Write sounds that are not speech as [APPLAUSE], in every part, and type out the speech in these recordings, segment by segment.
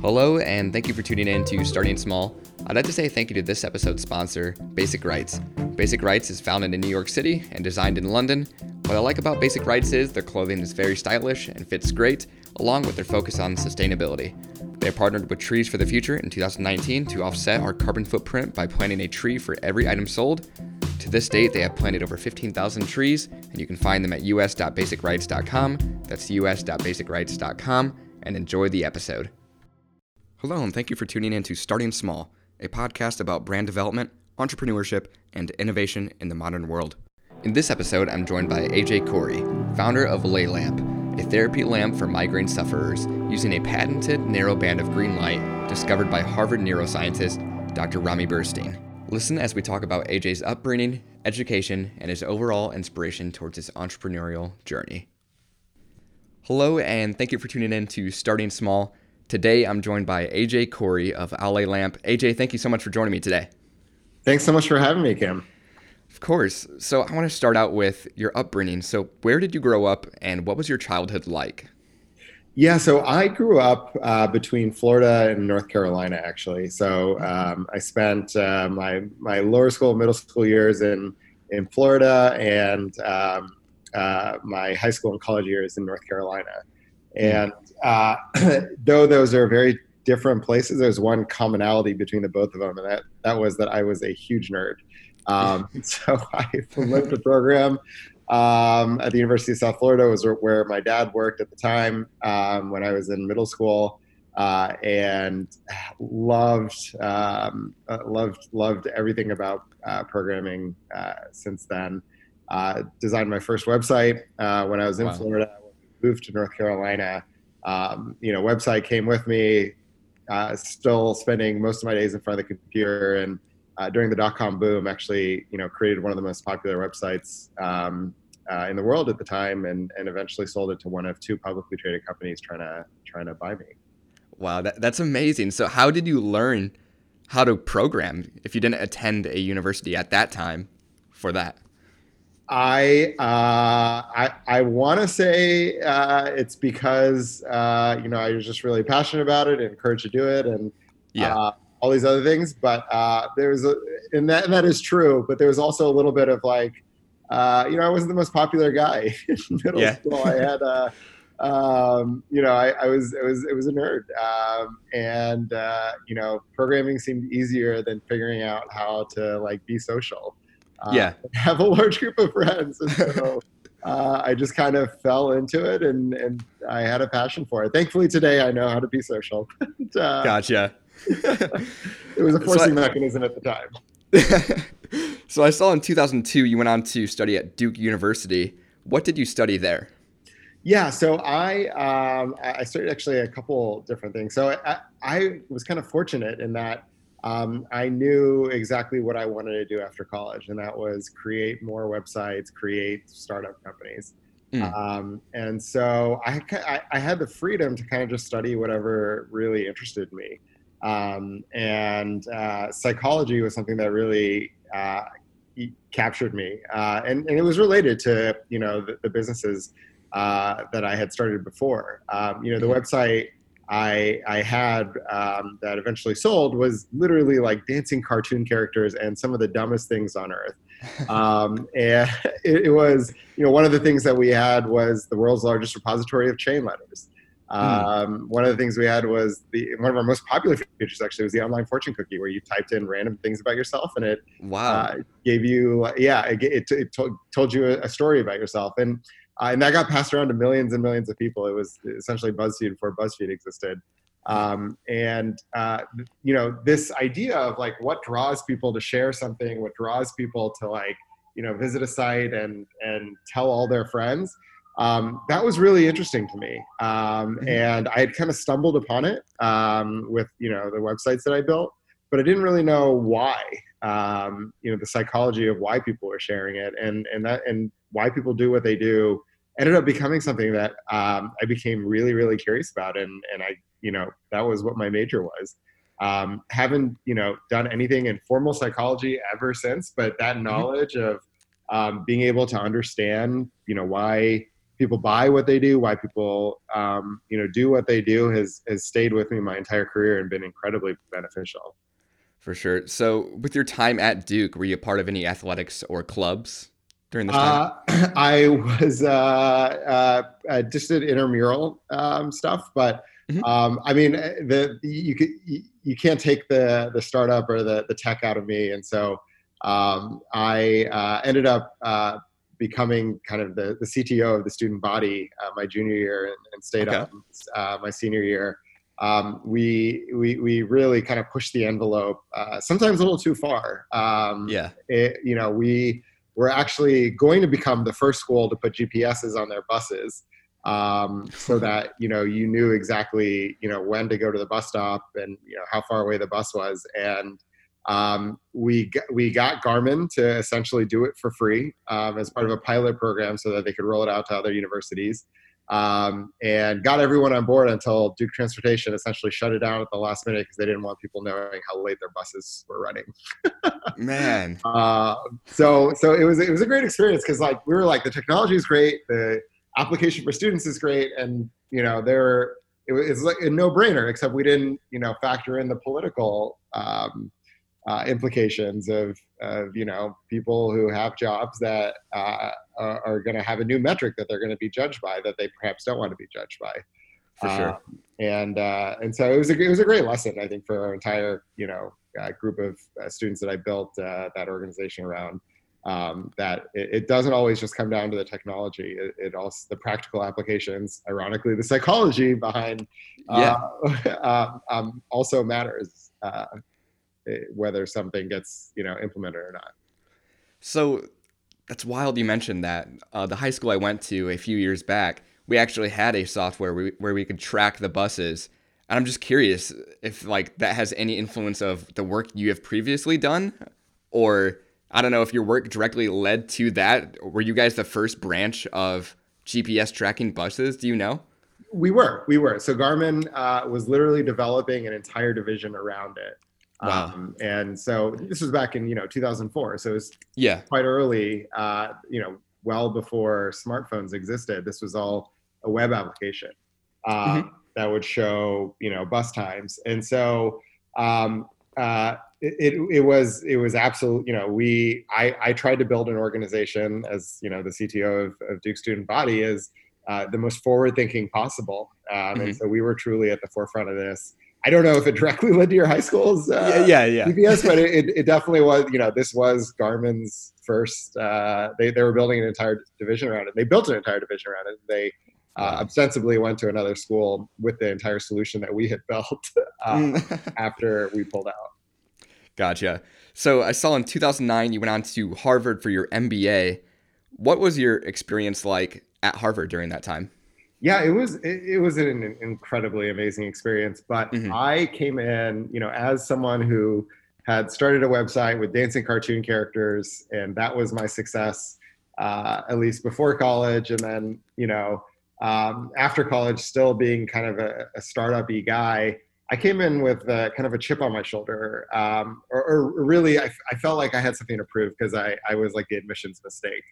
Hello, and thank you for tuning in to Starting Small. I'd like to say thank you to this episode's sponsor, Basic Rights. Basic Rights is founded in New York City and designed in London. What I like about Basic Rights is their clothing is very stylish and fits great, along with their focus on sustainability. They partnered with Trees for the Future in 2019 to offset our carbon footprint by planting a tree for every item sold. To this date, they have planted over 15,000 trees, and you can find them at us.basicrights.com. That's us.basicrights.com, and enjoy the episode. Hello, and thank you for tuning in to Starting Small, a podcast about brand development, entrepreneurship, and innovation in the modern world. In this episode, I'm joined by AJ Kori, founder of Allay Lamp, a therapy lamp for migraine sufferers using a patented narrow band of green light discovered by Harvard neuroscientist Dr. Rami Burstein. Listen as we talk about AJ's upbringing, education, and his overall inspiration towards his entrepreneurial journey. Hello, and thank you for tuning in to Starting Small. Today, I'm joined by AJ Kori of Allay Lamp. AJ, thank you so much for joining me today. Thanks so much for having me, Kim. Of course. So, I want to start out with your upbringing. So, where did you grow up and what was your childhood like? Yeah, so I grew up uh, between Florida and North Carolina, actually. So um, I spent uh, my my lower school, middle school years in in Florida, and um, uh, my high school and college years in North Carolina. And uh, [CLEARS THROAT] though those are very different places, there's one commonality between the both of them, and that that was that I was a huge nerd. Um, [LAUGHS] [LAUGHS] so I lived the program um, at the University of South Florida was where my dad worked at the time um, when I was in middle school, uh, and loved um, uh, loved loved everything about uh, programming uh, since then. Uh, designed my first website uh, when I was in wow. Florida. Moved to North Carolina. Um, you know, website came with me. still spending most of my days in front of the computer and. Uh, during the dot com boom, actually, you know, created one of the most popular websites um, uh, in the world at the time, and and eventually sold it to one of two publicly traded companies trying to trying to buy me. Wow, that, that's amazing. So, how did you learn how to program if you didn't attend a university at that time for that? I uh, I I want to say uh, it's because uh, you know I was just really passionate about it, and encouraged to do it, and yeah. Uh, all these other things. But uh, there's a, and that and that is true. But there was also a little bit of like uh, you know, I wasn't the most popular guy [LAUGHS] in middle yeah. school. I had, uh, um, you know, I, I, was, it was, it was a nerd. Um, and, uh, you know, programming seemed easier than figuring out how to like be social. Uh, yeah. [LAUGHS] Have a large group of friends. And so, [LAUGHS] uh, I just kind of fell into it and, and I had a passion for it. Thankfully today I know how to be social. [LAUGHS] uh, gotcha. it was a forcing so I, mechanism at the time. so I saw in 2002 you went on to study at Duke University. What did you study there? Yeah, so I um, I studied actually a couple different things. So I, I was kind of fortunate in that um, I knew exactly what I wanted to do after college, and that was create more websites, create startup companies. Mm. Um, and so I, I, I, had the freedom to kind of just study whatever really interested me. Um, and uh, psychology was something that really uh, captured me, uh, and, and it was related to you know the, the businesses uh, that I had started before. Um, you know, the mm-hmm. website I I had um, that eventually sold was literally like dancing cartoon characters and some of the dumbest things on earth. um, and [LAUGHS] it, it, was you know one of the things that we had was the world's largest repository of chain letters. Hmm. Um, one of the things we had was the one of our most popular features actually was the online fortune cookie, where you typed in random things about yourself and it wow uh, gave you yeah it, it, it told, told you a, story about yourself and uh, and that got passed around to millions and millions of people. It was essentially BuzzFeed before BuzzFeed existed. Um, and uh, you know this idea of like what draws people to share something, what draws people to like you know visit a site and and tell all their friends um, that was really interesting to me. Um, mm-hmm. and I had kind of stumbled upon it um, with, you know, the websites that I built, but I didn't really know why, um, you know, the psychology of why people were sharing it and, and that, and why people do what they do ended up becoming something that um, I became really, really curious about. And, and I, you know, that was what my major was. Um, haven't, you know, done anything in formal psychology ever since, but that mm-hmm. knowledge of being able to understand, you know, why people buy what they do, why people um, you know do what they do has has stayed with me my entire career and been incredibly beneficial. For sure. So, with your time at Duke, were you a part of any athletics or clubs during this time? Uh, [CLEARS THROAT] I was uh, uh, I just did intramural um, stuff, but mm-hmm. um, I mean, the you could you, you, can't take the the startup or the the tech out of me, and so um, I uh, ended up uh, becoming kind of the, the CTO of the student body uh, my junior year and, and stayed okay. up uh, my senior year. Um, we, we, we really kind of pushed the envelope, uh, sometimes a little too far. Um, yeah. It, you know, we were actually going to become the first school to put GPSs on their buses. Um, so [LAUGHS] that you know you knew exactly you know when to go to the bus stop and you know how far away the bus was and um, we we got Garmin to essentially do it for free um, as part of a pilot program, so that they could roll it out to other universities, um, and got everyone on board until Duke Transportation essentially shut it down at the last minute because they didn't want people knowing how late their buses were running. [LAUGHS] Man, uh, so so it was it was a great experience because like we were like the technology is great, the application for students is great, and you know there it was like a no brainer except we didn't you know factor in the political. Um, uh, implications of, of you know people who have jobs that uh, are, are going to have a new metric that they're going to be judged by that they perhaps don't want to be judged by. For sure. Um, and uh, and so it was a it was a great lesson I think for our entire you know uh, group of uh, students that I built uh, that organization around. Um, that it, it, doesn't always just come down to the technology. It, it, also the practical applications, ironically, the psychology behind yeah. um, [LAUGHS] um, also matters. Eh, whether something gets you know implemented or not. So that's wild. You mentioned that uh, the high school I went to a few years back, we actually had a software where we, where we could track the buses. And I'm just curious if like that has any influence of the work you have previously done, or I don't know if your work directly led to that. Were you guys the first branch of GPS tracking buses? Do you know? We were, we were. So Garmin uh, was literally developing an entire division around it. Wow. Um, and so this was back in you know 2004, so it was yeah quite early. Uh, you know, well before smartphones existed. This was all a web application uh, mm-hmm. that would show you know bus times, and so um, uh, it, it, it was it was absolute. You know, we I I tried to build an organization as you know the CTO of, of Duke Student Body is uh, the most forward thinking possible, um, mm-hmm. and so we were truly at the forefront of this. I don't know if it directly led to your high school's uh, yeah, yeah, yeah. GPS, but it, it definitely was. You know, this was Garmin's first. Uh, they they were building an entire division around it. They built an entire division around it. They uh, ostensibly went to another school with the entire solution that we had [LAUGHS] built uh, mm. [LAUGHS] after we pulled out. Gotcha. So I saw in 2009 you went on to Harvard for your MBA. What was your experience like at Harvard during that time? Yeah it was it, it, was an incredibly amazing experience but mm-hmm. i came in you know as someone who had started a website with dancing cartoon characters and that was my success uh, at least before college and then you know um, after college still being kind of a, a startup-y guy i came in with a, kind of a chip on my shoulder um, or, or, really I, I, felt like i had something to prove because I, I was like the admissions mistake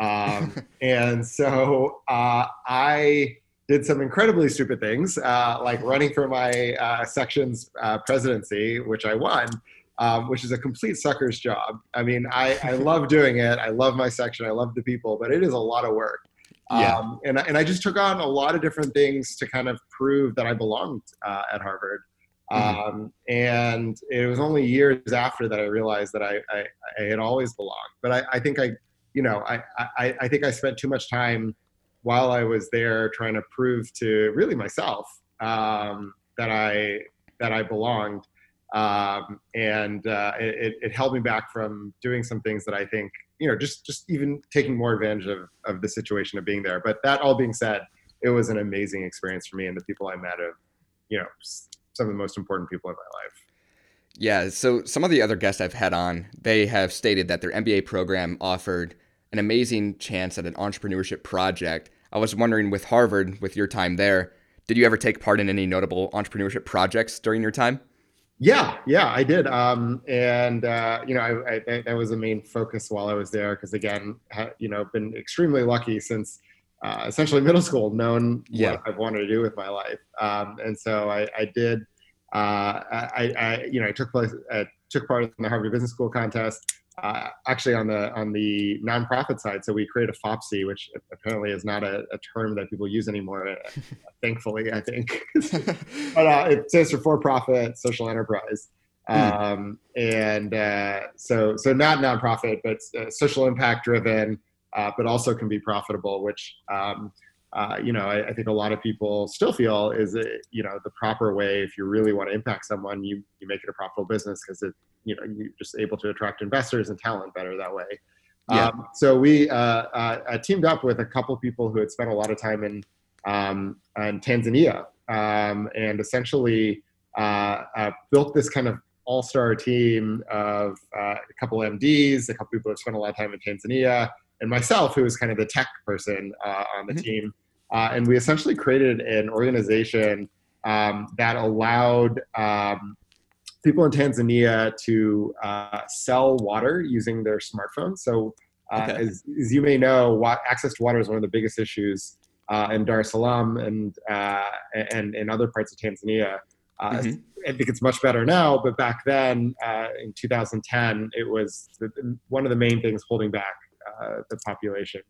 um, [LAUGHS] and so uh, I did some incredibly stupid things, uh, like running for my uh, section's uh, presidency, which I won, um, which is a complete sucker's job. I mean, I, I [LAUGHS] love doing it. I love my section. I love the people, but it is a lot of work. Yeah. Um, and, and I just took on a lot of different things to kind of prove that I belonged uh, at Harvard. Mm-hmm. Um, and it was only years after that I realized that I, I, I had always belonged. But I, I think I you know, I, I, I think I spent too much time while I was there trying to prove to really myself um, that I that I belonged, um, and uh, it, it held me back from doing some things that I think you know just just even taking more advantage of of the situation of being there. But that all being said, it was an amazing experience for me and the people I met of you know some of the most important people in my life. Yeah, so some of the other guests I've had on, they have stated that their MBA program offered an amazing chance at an entrepreneurship project. I was wondering with Harvard, with your time there, did you ever take part in any notable entrepreneurship projects during your time? Yeah, yeah, I did. Um, and uh, you know, I, I, that was the main focus while I was there because again, ha, you know, been extremely lucky since uh, essentially middle school, known Yeah. what I've wanted to do with my life. Um, and so I, I did. Uh, I, I, you know, I took place, uh, took part in the Harvard Business School contest. Uh, actually, on the on the nonprofit side, so we created a FOPSI, which apparently is not a, a term that people use anymore. uh, thankfully, I think, [LAUGHS] but uh, it stands for for-profit social enterprise. Um, and uh, so, so not nonprofit, but uh, social impact driven, uh, but also can be profitable, which um, uh, you know I, I think a lot of people still feel is uh, you know the proper way. If you really want to impact someone, you you make it a profitable business because it you know you're just able to attract investors and talent better that way. Yeah. Um, so we uh, uh, teamed up with a couple people who had spent a lot of time in um, in Tanzania um, and essentially uh, uh, built this kind of all-star team of uh, a couple MDs, a couple people who spent a lot of time in Tanzania, and myself, who was kind of the tech person uh, on the Mhm. team. Uh, and we essentially created an organization um, that allowed um, people in Tanzania to uh, sell water using their smartphones. So, uh, Okay. as, as you may know, wa- access to water is one of the biggest issues uh, in Dar es Salaam and uh, and in other parts of Tanzania. Uh, Mhm. I think it's much better now, but back then, uh, in 2010, it was the, one of the main things holding back uh, the population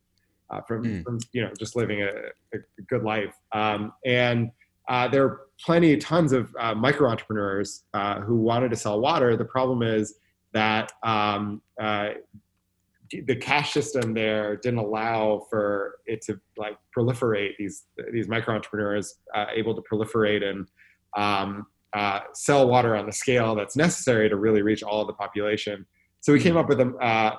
uh, from, Mm. from you know just living a, a good life. Um, and uh, there are plenty, tons of uh, micro entrepreneurs uh, who wanted to sell water. The problem is that um, uh, the cash system there didn't allow for it to like proliferate these these micro entrepreneurs uh, able to proliferate and um, uh, sell water on the scale that's necessary to really reach all of the population. So we came up with a,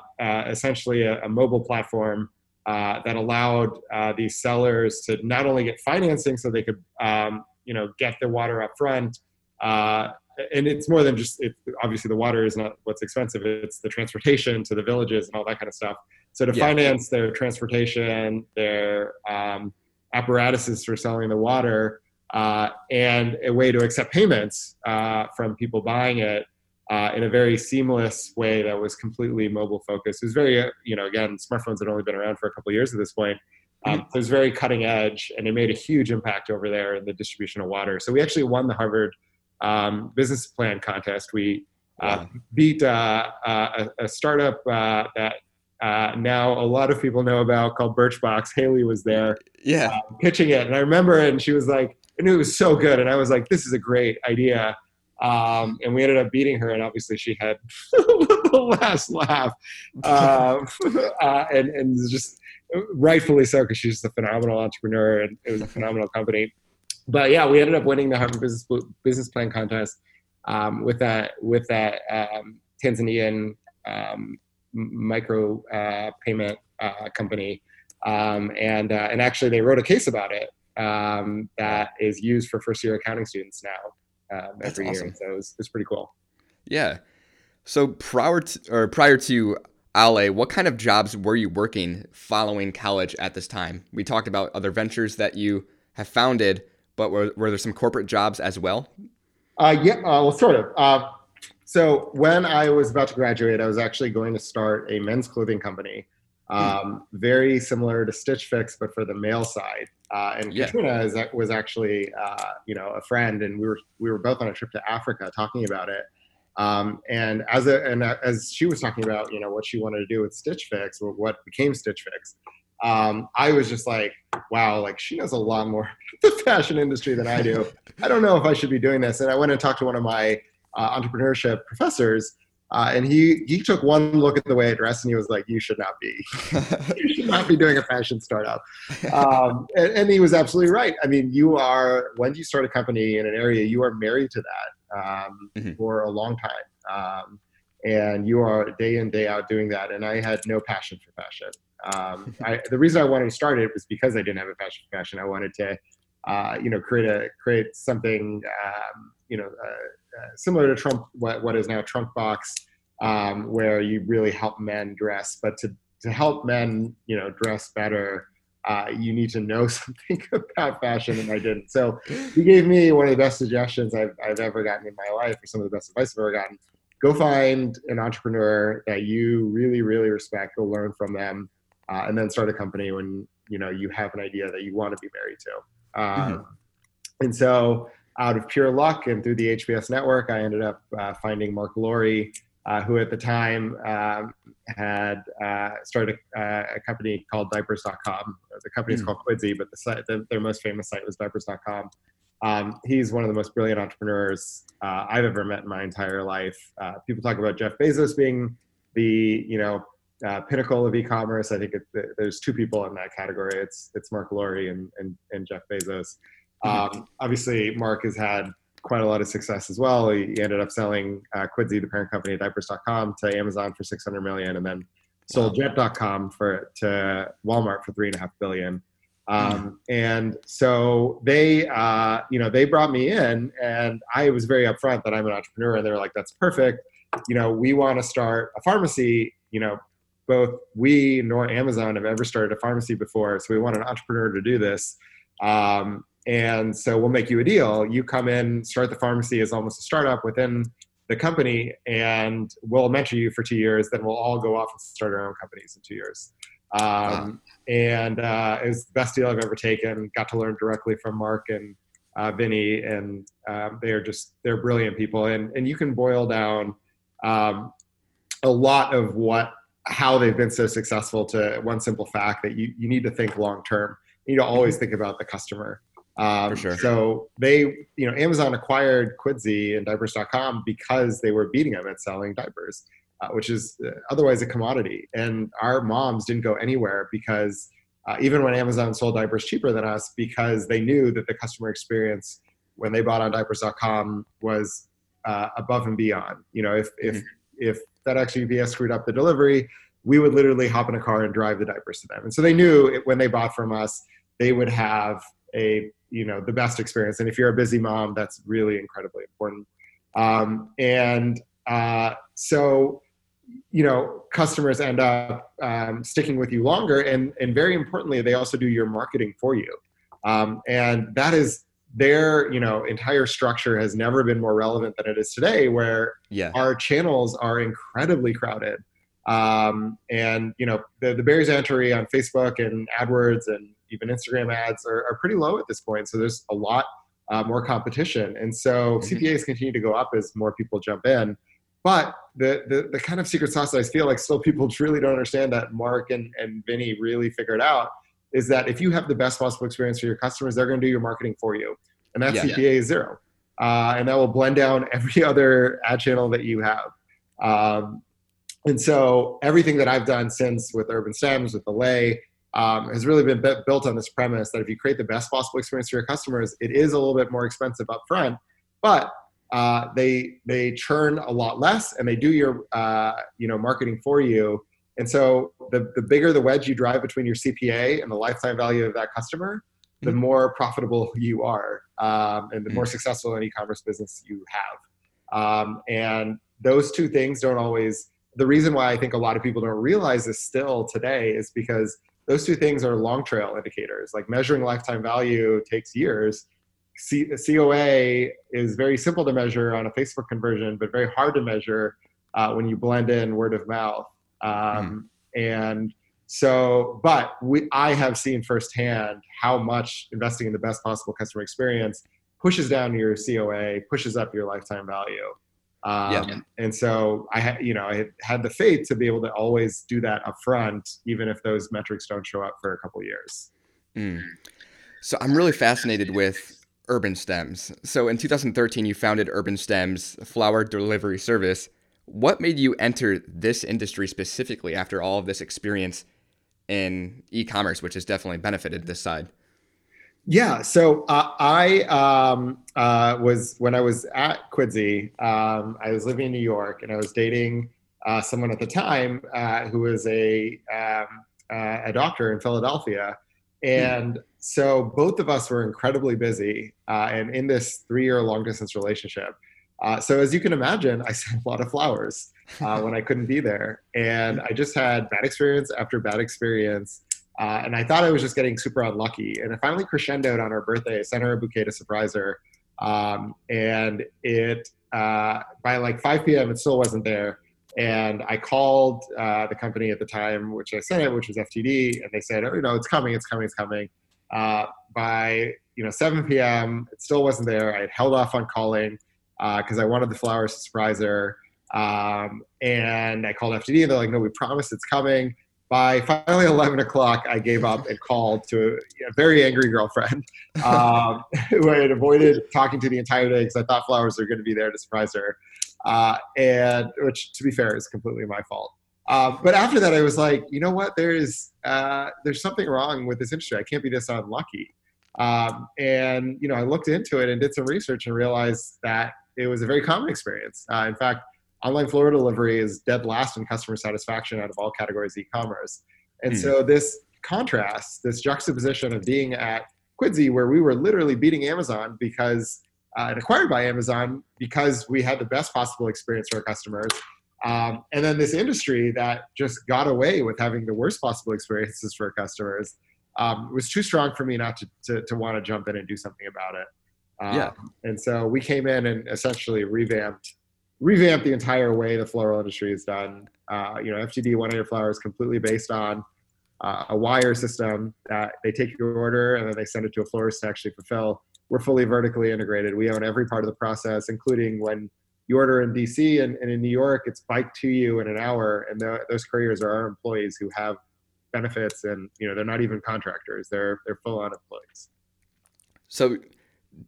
essentially a, a mobile platform uh, that allowed uh, these sellers to not only get financing so they could um, you know get the water up front uh, and it's more than just it, obviously the water is not what's expensive it's the transportation to the villages and all that kind of stuff so to Yeah. finance their transportation their um, apparatuses for selling the water uh, and a way to accept payments uh, from people buying it uh, in a very seamless way that was completely mobile focused. It was very, uh, you know, again, smartphones had only been around for a couple of years at this point. Um, so it was very cutting edge, and it made a huge impact over there in the distribution of water. So we actually won the Harvard um, Business Plan contest. We uh, Wow. beat uh, uh, a, a startup uh, that uh, now a lot of people know about called Birchbox. Hayley was there Yeah. pitching it, and I remember it, and she was like, I knew it was so good, and I was like, this is a great idea. Um, and we ended up beating her, and obviously she had [LAUGHS] the last laugh, um, [LAUGHS] uh, and and just rightfully so because she's a phenomenal entrepreneur, and it was a phenomenal company. But yeah, we ended up winning the Harvard Business Business Plan contest um, with that with that um, Tanzanian um, micro uh, payment uh, company, um, and uh, and actually they wrote a case about it um, that is used for first year accounting students now um, every awesome. year. So it's it's pretty cool. Yeah. So prior to, or prior to Allay, what kind of jobs were you working following college at this time? We talked about other ventures that you have founded, but were, were there some corporate jobs as well? Uh, yeah, uh, well, sort of. Uh, so when I was about to graduate, I was actually going to start a men's clothing company, um, very similar to Stitch Fix, but for the male side. Uh, and Yeah. Katrina is, was actually, uh, you know, a friend, and we were we were both on a trip to Africa talking about it. Um, and as a and as she was talking about, you know, what she wanted to do with Stitch Fix, or what became Stitch Fix, um, I was just like, wow, like she knows a lot more [LAUGHS] the fashion industry than I do. [LAUGHS] I don't know if I should be doing this. And I went and talked to one of my uh, entrepreneurship professors, uh, and he he took one look at the way I dressed, and he was like, "You should not be, [LAUGHS] you should not be doing a fashion startup." Um, and, and he was absolutely right. I mean, you are when you start a company in an area, you are married to that um, Mhm. for a long time, um, and you are day in day out doing that. And I had no passion for fashion. Um, [LAUGHS] I, the reason I wanted to start it was because I didn't have a passion for fashion. I wanted to uh, you know, create a create something, um, you know, uh, uh, similar to Trump, what, what is now Trunk Box, um, where you really help men dress. But to to help men, you know, dress better, uh, you need to know [LAUGHS] something about fashion, and I didn't. So he gave me one of the best suggestions I've I've ever gotten in my life, or some of the best advice I've ever gotten. Go find an entrepreneur that you really, really respect. Go learn from them, uh, and then start a company when you know you have an idea that you want to be married to. Um, mm-hmm. And so, out of pure luck and through the HBS network, I ended up uh, finding Marc Lore, uh, who at the time um, had uh, started a, a, company called Diapers.com. The company is mm. called Quidsy, but the site, the, their most famous site was Diapers.com. Um, he's one of the most brilliant entrepreneurs uh, I've ever met in my entire life. Uh, people talk about Jeff Bezos being the you know uh, pinnacle of e-commerce. I think it, there's two people in that category. It's it's Marc Lore and, and, and Jeff Bezos. Um, obviously, Marc has had quite a lot of success as well. He, ended up selling uh, Quidsy, the parent company, of diapers.com, to Amazon for 600 million, and then sold Jet.com for to Walmart for three and a half billion. Um, and so they, uh, you know, they brought me in, and I was very upfront that I'm an entrepreneur, and they were like, "That's perfect." You know, we want to start a pharmacy. You know, both we nor Amazon have ever started a pharmacy before, so we want an entrepreneur to do this. Um, and so we'll make you a deal. You come in, start the pharmacy as almost a startup within the company, and we'll mentor you for two years. Then we'll all go off and start our own companies in two years. Um, and uh, it was the best deal I've ever taken. Got to learn directly from Marc and uh, Vinny, and um, they are just they're brilliant people. And and you can boil down um, a lot of what how they've been so successful to one simple fact that you you need to think long term. You need to always think about the customer. Um, For sure. So they, you know, Amazon acquired Quidsy and Diapers.com because they were beating them at selling diapers uh, which is uh, otherwise a commodity. And our moms didn't go anywhere because uh, even when Amazon sold diapers cheaper than us, because they knew that the customer experience when they bought on diapers.com was uh, above and beyond. You know, if if mm-hmm. if FedEx UPS screwed up the delivery, we would literally hop in a car and drive the diapers to them. And so they knew it, when they bought from us, they would have a you know the best experience. And if you're a busy mom, that's really incredibly important. Um, and uh, so you know customers end up um, sticking with you longer and and very importantly they also do your marketing for you um, and that is their you know entire structure has never been more relevant than it is today where yeah. our channels are incredibly crowded um, and you know the, the barriers to entry on facebook and adwords and even instagram ads are, are pretty low at this point so there's a lot uh, more competition and so mm-hmm. cpas continue to go up as more people jump in but the, the, the kind of secret sauce that I feel like still people [LAUGHS] truly don't understand that Marc and, and Vinny really figured out is that if you have the best possible experience for your customers, they're going to do your marketing for you. And that yeah, CPA yeah. is zero. Uh, and that will blend down [LAUGHS] every other ad channel that you have. Um, and so everything that I've done since with Urban Stems, with Allay, um, has really been built on this premise that if you create the best possible experience for your customers, it is a little bit more expensive upfront, but uh, they they churn a lot less and they do your uh, you know marketing for you and so the, the bigger the wedge you drive between your cpa and the lifetime value of that customer the mm-hmm. more profitable [LAUGHS] you are um, and the more mm-hmm. successful an e-commerce business you have um, and those two things don't always the reason why i think a lot of people don't realize this still today is because those two things are long trail indicators like measuring lifetime value takes years C- COA is very simple to measure on a Facebook conversion, but very hard to measure uh, when you blend in word of mouth. Um, mm. And so, but we, I have seen firsthand how much investing in the best possible customer experience pushes down your COA, pushes up your lifetime value. Um, yeah. And so I had, you know, I had the faith to be able to always do that upfront, even if those metrics don't show up for a couple years. Mm. So I'm really fascinated with Urban Stems. So in 2013, you founded Urban Stems, flower delivery service. What made you enter this industry specifically after all of this experience in e-commerce, which has definitely benefited this side? Yeah, so uh, I um, uh, was when I was at Quidsy, um, I was living in New York, and I was dating uh, someone at the time uh, who was a um, uh, a doctor in Philadelphia, and so both of us were incredibly busy uh, and in this three year long distance relationship. Uh, so as you can imagine, I [LAUGHS] sent a lot of flowers uh, when I couldn't be there. And I just had bad experience after bad experience. Uh, and I thought I was just getting super unlucky. And I finally crescendoed on her birthday. I sent her a bouquet to surprise her. Um, and it, uh, by like 5 p.m., it still wasn't there. And I called uh, the company at the time, which I sent it, which was FTD, and they said, "Oh, you know, it's coming, it's coming, it's coming." Uh, by you know 7 p.m., it still wasn't there. I had held off on calling because uh, I wanted the flowers to surprise her. Um, and I called FTD, and they're like, "No, we promise it's coming." By finally 11 o'clock, I gave up and called to a very angry girlfriend um, [LAUGHS] who I had avoided talking to the entire day because I thought flowers were going to be there to surprise her uh, and which, to be fair, is completely my fault. Uh, but after that, I was like, you know what? There's uh, there's something wrong with this industry. I can't be this unlucky. Um, and you know, I looked into it and did some research and realized that it was a very common experience. Uh, in fact, online floral delivery is dead last in customer satisfaction out of all categories of e-commerce. And mm. so this contrast, this juxtaposition of being at Quidsy, where we were literally beating Amazon because uh, and acquired by Amazon because we had the best possible experience for our customers. Um, and then this industry that just got away with having the worst possible experiences for our customers um, was too strong for me not to, to, to want to jump in and do something about it. Um, yeah. And so we came in and essentially revamped revamped the entire way the floral industry is done. Uh, you know, One Hundred Flowers is completely based on uh, a wire system that they take your order and then they send it to a florist to actually fulfill we're fully vertically integrated. We own every part of the process, including when you order in DC and, and in New York, it's biked to you in an hour, and those couriers are our employees who have benefits, and you know they're not even contractors; they're they're full on employees. So,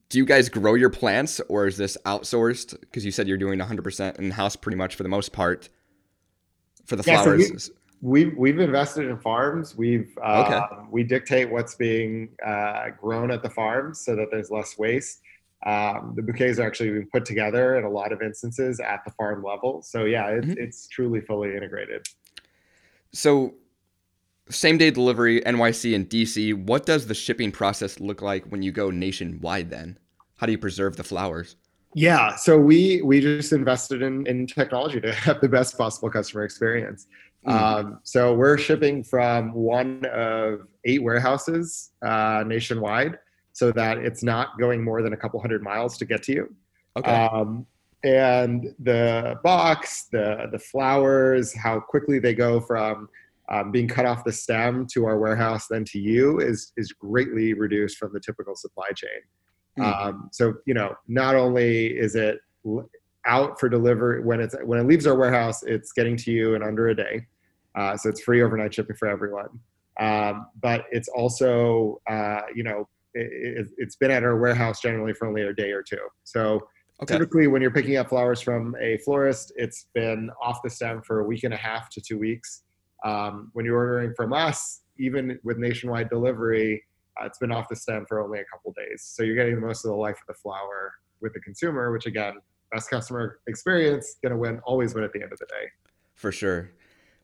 do you guys grow your plants, or is this outsourced? Because you said you're doing 100% in house, pretty much for the most part, for the yeah, flowers. So We've we've invested in farms. We've uh, okay. we dictate what's being uh, grown at the farms so that there's less waste. Um, the bouquets are actually being put together in a lot of instances at the farm level. So yeah, it's, mm-hmm. it's truly fully integrated. So same day delivery, NYC and DC. What does the shipping process look like when you go nationwide? Then, how do you preserve the flowers? Yeah, so we we just invested in in technology to [LAUGHS] have the best possible customer experience. Mm. Um, so we're shipping from one of eight warehouses uh, nationwide, so that it's not going more than a couple hundred miles to get to you. Okay. Um, and the box, the the flowers, how quickly they go from um, being cut off the stem to our warehouse, then to you, is is greatly reduced from the typical supply chain. Mm. Um, so you know, not only is it out for delivery when it's when it leaves our warehouse, it's getting to you in under a day. Uh, so it's free overnight shipping for everyone. Um, but it's also uh, you know it, has been at our warehouse generally for only a day or two. So okay. typically when you're picking up flowers from a florist, it's been off the stem for a week and a half to two weeks. Um, when you're ordering from us, even with nationwide delivery, uh, it's been off the stem for only a couple days. So you're getting most of the life of the flower with the consumer, which again, best customer experience, gonna win, always win at the end of the day. For sure.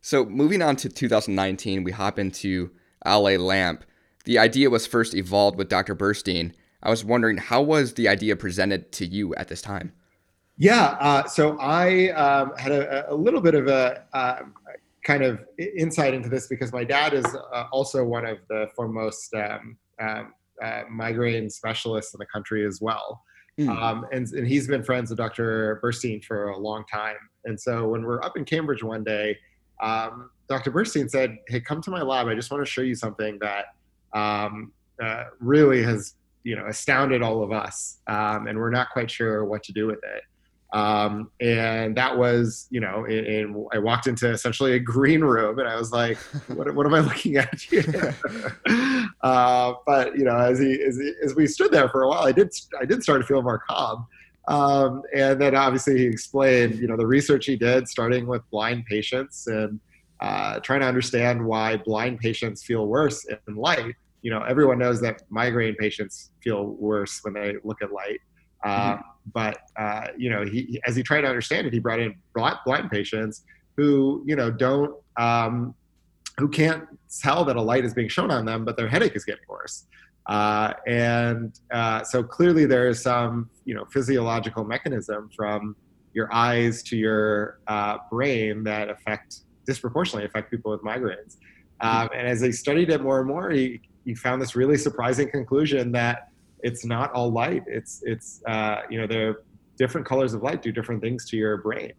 So moving on to 2019, we hop into Allay Lamp. The idea was first evolved with Dr. Burstein. I was wondering, how was the idea presented to you at this time? Yeah, uh, so I um, had a, a, little bit of a uh, kind of insight into this because my dad is uh, also one of the foremost um, um, uh, migraine specialists in the country as well. Mm. Um, and, and he's been friends with Dr. Burstein for a long time. And so when we're up in Cambridge one day, um, Dr. Burstein said, Hey, come to my lab. I just want to show you something that um, uh, really has you know astounded all of us um, and we're not quite sure what to do with it um, and that was, you know, in, in, I walked into essentially a green room and I was like, [LAUGHS] what, what am I looking at here? [LAUGHS] uh, but, you know, as he, as he, as we stood there for a while, I did, I did start to feel more calm. Um, and then obviously he explained, you know, the research he did starting with blind patients and uh, trying to understand why blind patients feel worse in light. You know, everyone knows that migraine patients feel worse when they look at light. Uh, mm-hmm. But uh, you know, he as he tried to understand it, he brought in blind patients who you know don't um, who can't tell that a light is being shown on them, but their headache is getting worse. Uh, and uh, so clearly there is some you know physiological mechanism from your eyes to your uh, brain that affect disproportionately affect people with migraines. Mm-hmm. Um, and as he studied it more and more, he, he found this really surprising conclusion that it's not all light. It's it's uh, you know there different colors of light do different things to your brain.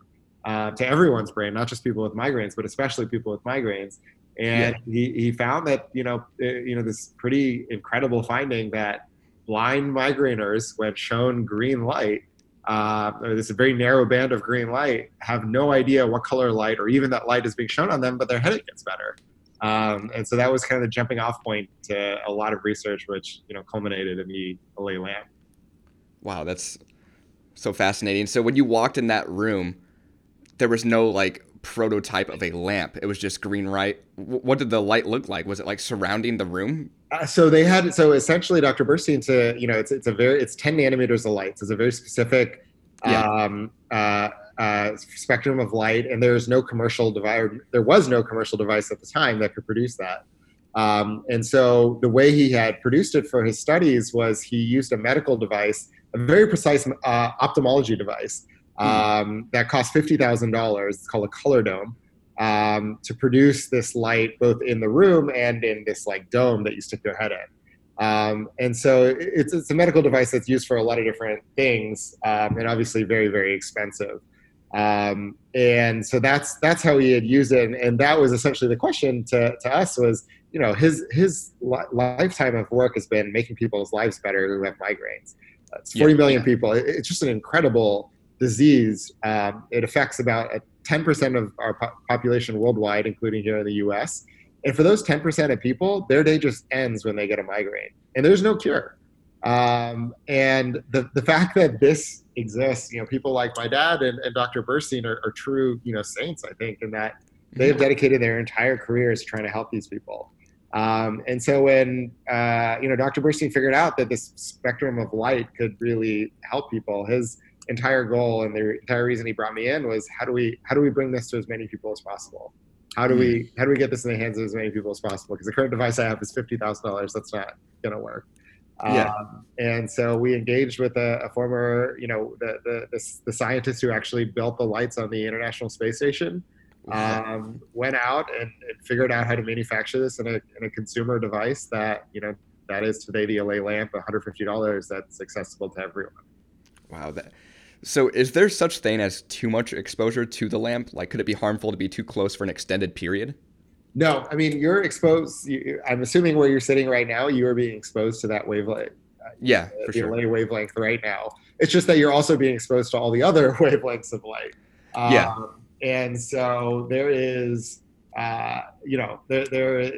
uh, to everyone's brain, not just people with migraines, but especially people with migraines. And yeah. he, he found that you know uh, you know this pretty incredible finding that blind migraineurs, when shown green light, uh, or this very narrow band of green light, have no idea what color light or even that light is being shown on them, but their headache gets better. Um, and so that was kind of the jumping off point to a lot of research, which you know culminated in the Allay lamp. Wow, that's so fascinating. So when you walked in that room, there was no like prototype of a lamp. It was just green light. What did the light look like? Was it like surrounding the room? Uh, so they had so essentially Dr. Burstein to you know it's it's a very it's 10 nanometers of light. So it's a very specific yeah. um, uh, uh, spectrum of light, and there's no commercial device. There was no commercial device at the time that could produce that. Um, and so the way he had produced it for his studies was he used a medical device, a very precise uh, ophthalmology device Hmm. um, that cost fifty thousand dollars. It's called a color dome um, to produce this light both in the room and in this like dome that you stick your head in. Um, and so it's, it's a medical device that's used for a lot of different things, um, and obviously very very expensive. Um, and so that's that's how he had used it, and, and that was essentially the question to, to us was you know his his li- lifetime of work has been making people's lives better who have migraines. It's forty yeah, million yeah. people. It's just an incredible disease, um, it affects about 10% of our po- population worldwide, including here in the US. And for those 10% of people, their day just ends when they get a migraine, and there's no cure. Um, and the, the fact that this exists, you know, people like my dad and, and Dr. Burstein are, are, true, you know, saints, I think, in that they have dedicated their entire careers to trying to help these people. Um, and so when, uh, you know, Dr. Burstein figured out that this spectrum of light could really help people, his entire goal and the entire reason he brought me in was how do we how do we bring this to as many people as possible? How do we hmm. how do we get this in the hands of as many people as possible? Because the current device I have is fifty thousand dollars. That's not going to work. Yeah. Um, and so we engaged with a, a former, you know, the, the, the the scientist who actually built the lights on the International Space Station. Um, went out and, and, figured out how to manufacture this in a, in a consumer device that you know that is today the Allay lamp, one hundred fifty dollars. That's accessible to everyone. Wow, that so, is there such thing as too much exposure to the lamp? Like, could it be harmful to be too close for an extended period? No, I mean you're exposed. You, I'm assuming where you're sitting right now, you are being exposed to that wavelength. Uh, yeah, for sure. Allay wavelength right now. It's just that you're also being exposed to all the other [LAUGHS] wavelengths of light. Um, yeah, and so there is, uh, you know, there there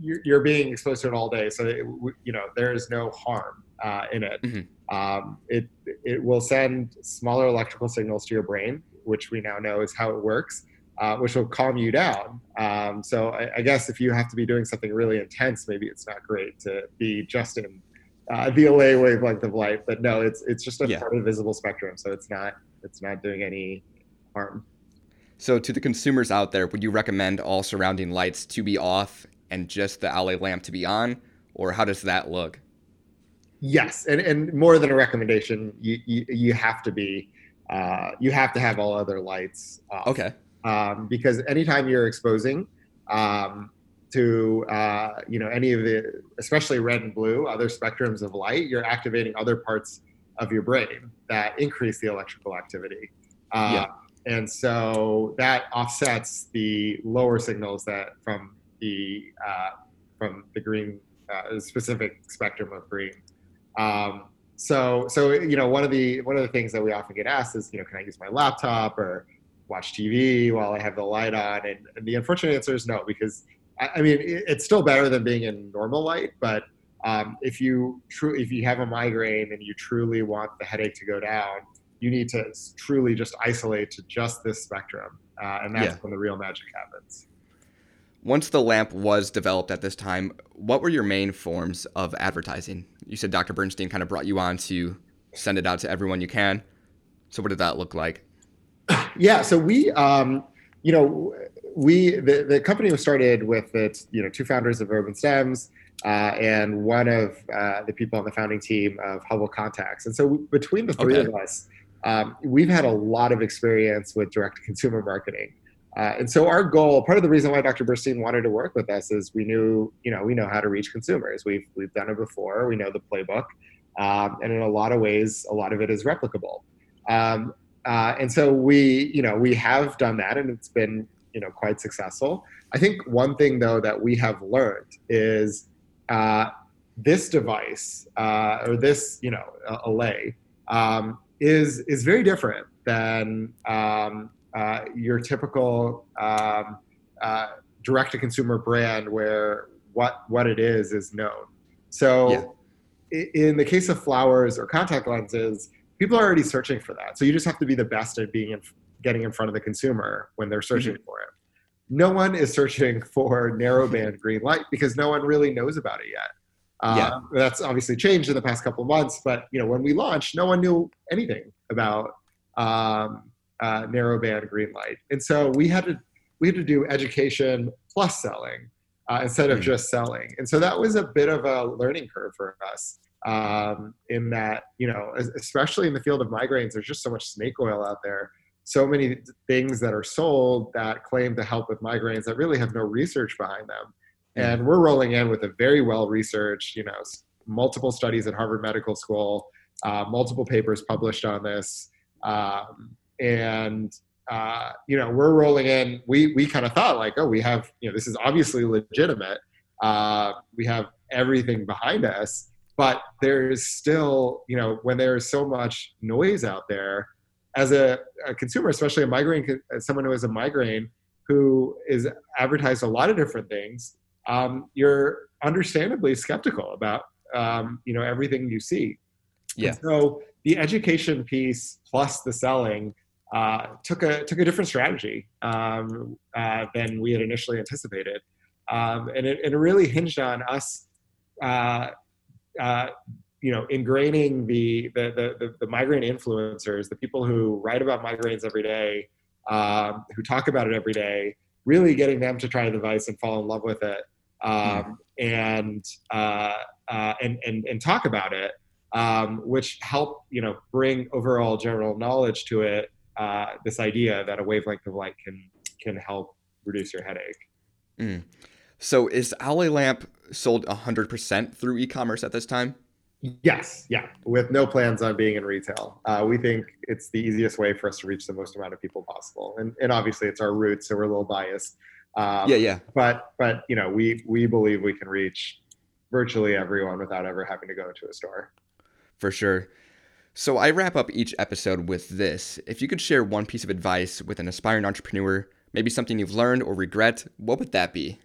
you're, you're, being exposed to it all day. So it, you know, there is no harm uh, in it. Mm-hmm. Um, it it will send smaller electrical signals to your brain, which we now know is how it works, uh, which will calm you down. Um, so I, I, guess if you have to be doing something really intense, maybe it's not great to be just in uh, the Allay wavelength of light. But no, it's it's just a yeah. part of the visible spectrum, so it's not it's not doing any harm. So to the consumers out there, would you recommend all surrounding lights to be off and just the Allay lamp to be on, or how does that look? Yes, and, and more than a recommendation, you you, you have to be uh, you have to have all other lights off. Okay. Um, because anytime you're exposing um, to uh, you know any of the especially red and blue other spectrums of light, you're activating other parts of your brain that increase the electrical activity. Uh, yeah. And so that offsets the lower signals that from the uh, from the green uh, specific spectrum of green. Um, so, so you know, one of the one of the things that we often get asked is, you know, can I use my laptop or watch TV while I have the light on? And, and the unfortunate answer is no, because I, I mean, it, it's still better than being in normal light, but um, if you true if you have a migraine and you truly want the headache to go down, you need to truly just isolate to just this spectrum, uh, and that's yeah. when the real magic happens. Once the lamp was developed at this time, what were your main forms of advertising? You said Dr. Burstein kind of brought you on to send it out to everyone you can. So what did that look like? Yeah, so we, um, you know, we the, the company was started with its you know two founders of Urban Stems uh, and one of uh, the people on the founding team of Hubble Contacts. And so we, between the three okay. of us, um, we've had a lot of experience with direct consumer marketing. Uh, and so our goal, part of the reason why Dr. Burstein wanted to work with us is we knew, you know, we know how to reach consumers. We've we've done it before. We know the playbook, um, and in a lot of ways, a lot of it is replicable. Um, uh, and so we, you know, we have done that, and it's been, you know, quite successful. I think one thing though that we have learned is uh, this device uh, or this, you know, Allay um, is is very different than um, uh, your typical um, uh, direct to consumer brand where what what it is is known. So yeah. in the case of flowers or contact lenses, people are already searching for that. So you just have to be the best at being in, getting in front of the consumer when they're searching mm-hmm. for it. No one is searching [LAUGHS] for narrowband green light because no one really knows about it yet. Uh, yeah. That's obviously changed in the past couple of months, but you know when we launched, no one knew anything about um, uh, narrowband green light, and so we had to we had to do education plus selling uh, instead of mm. just selling. And so that was a bit of a learning curve for us. Um, in that, you know, especially in the field of migraines, there's just so much snake oil out there. So many things that are sold that claim to help with migraines that really have no research behind them. And we're rolling in with a very well researched, you know, multiple studies at Harvard Medical School, uh, multiple papers published on this. Um, and uh, you know, we're rolling in. We we kind of thought like, oh, we have, you know, this is obviously legitimate. Uh, we have everything behind us, but there's still, you know, when there's so much noise out there, as a, a consumer, especially a migraine, someone who has a migraine, who is advertised a lot of different things, um, you're understandably skeptical about, um, you know, everything you see. Yeah. And so the education piece plus the selling uh, took a took a different strategy um, uh, than we had initially anticipated, um, and, it, and, it, really hinged on us, uh, uh you know, ingraining the the, the the migraine influencers, the people who write about migraines every day, um, who talk about it every day, really getting them to try the device and fall in love with it, mm. and, uh, and and and talk about it. Um, which help you know bring overall general knowledge to it uh, this idea that a wavelength of light can can help reduce your headache. Mm. So is Allay Lamp sold 100% through e-commerce at this time? Yes, yeah, with no plans on being in retail. Uh, we think it's the easiest way for us to reach the most amount of people possible, and and obviously it's our roots, so we're a little biased. Um, yeah, yeah. But but you know we we believe we can reach virtually everyone without ever having to go to a store. For sure. So I wrap up each episode with this. If you could share one piece of advice with an aspiring entrepreneur, maybe something you've learned or regret, what would that be?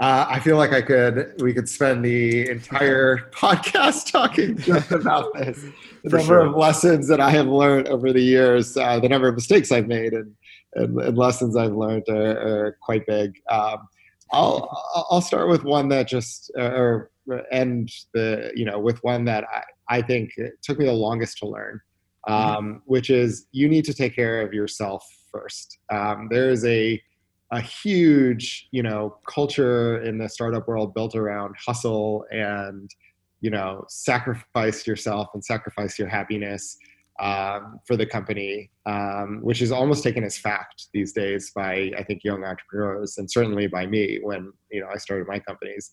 Uh, I feel like I could. We could spend the entire [LAUGHS] podcast talking just about this. The For number sure. of lessons that I have learned over the years, uh, the number of mistakes I've made, and, and, and lessons I've learned are, are quite big. Um, I'll I'll start with one that just uh, or end the you know with one that I, I think it took me the longest to learn, mm-hmm. um, which is you need to take care of yourself first. Um, there is a a huge you know culture in the startup world built around hustle and you know sacrifice yourself and sacrifice your happiness um, for the company, um, which is almost taken as fact these days by I think young entrepreneurs and certainly by me when you know I started my companies,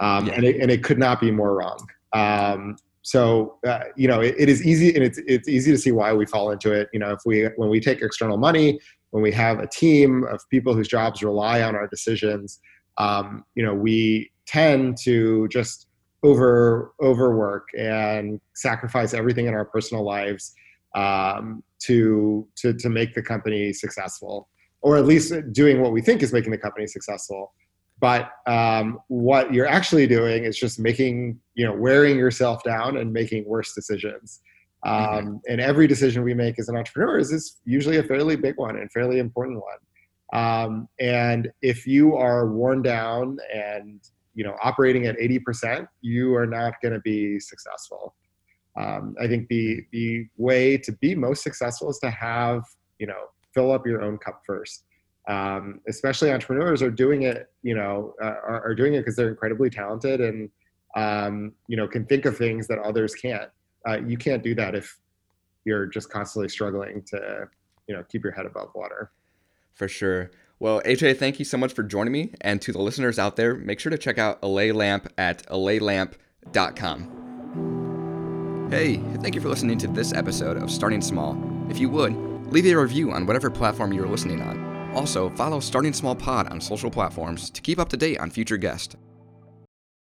um, yeah. and, it, and it could not be more wrong. Um, so uh, you know it, it is easy and it's it's easy to see why we fall into it. You know if we when we take external money, when we have a team of people whose jobs rely on our decisions, um, you know we tend to just over overwork and sacrifice everything in our personal lives um, to to to make the company successful, or at least doing what we think is making the company successful. But um, what you're actually doing is just making you know wearing yourself down and making worse decisions. Um, mm-hmm. And every decision we make as an entrepreneur is, is usually a fairly big one and fairly important one. Um, and if you are worn down and you know operating at 80% you are not going to be successful um, i think the the way to be most successful is to have you know fill up your own cup first um, especially entrepreneurs are doing it you know uh, are, are, doing it because they're incredibly talented and um, you know can think of things that others can't uh, you can't do that if you're just constantly struggling to you know keep your head above water for sure well, AJ, thank you so much for joining me. And to the listeners out there, make sure to check out Allay Lamp at allaylamp.com. Hey, thank you for listening to this episode of Starting Small. If you would, leave a review on whatever platform you're listening on. Also, follow Starting Small Pod on social platforms to keep up to date on future guests.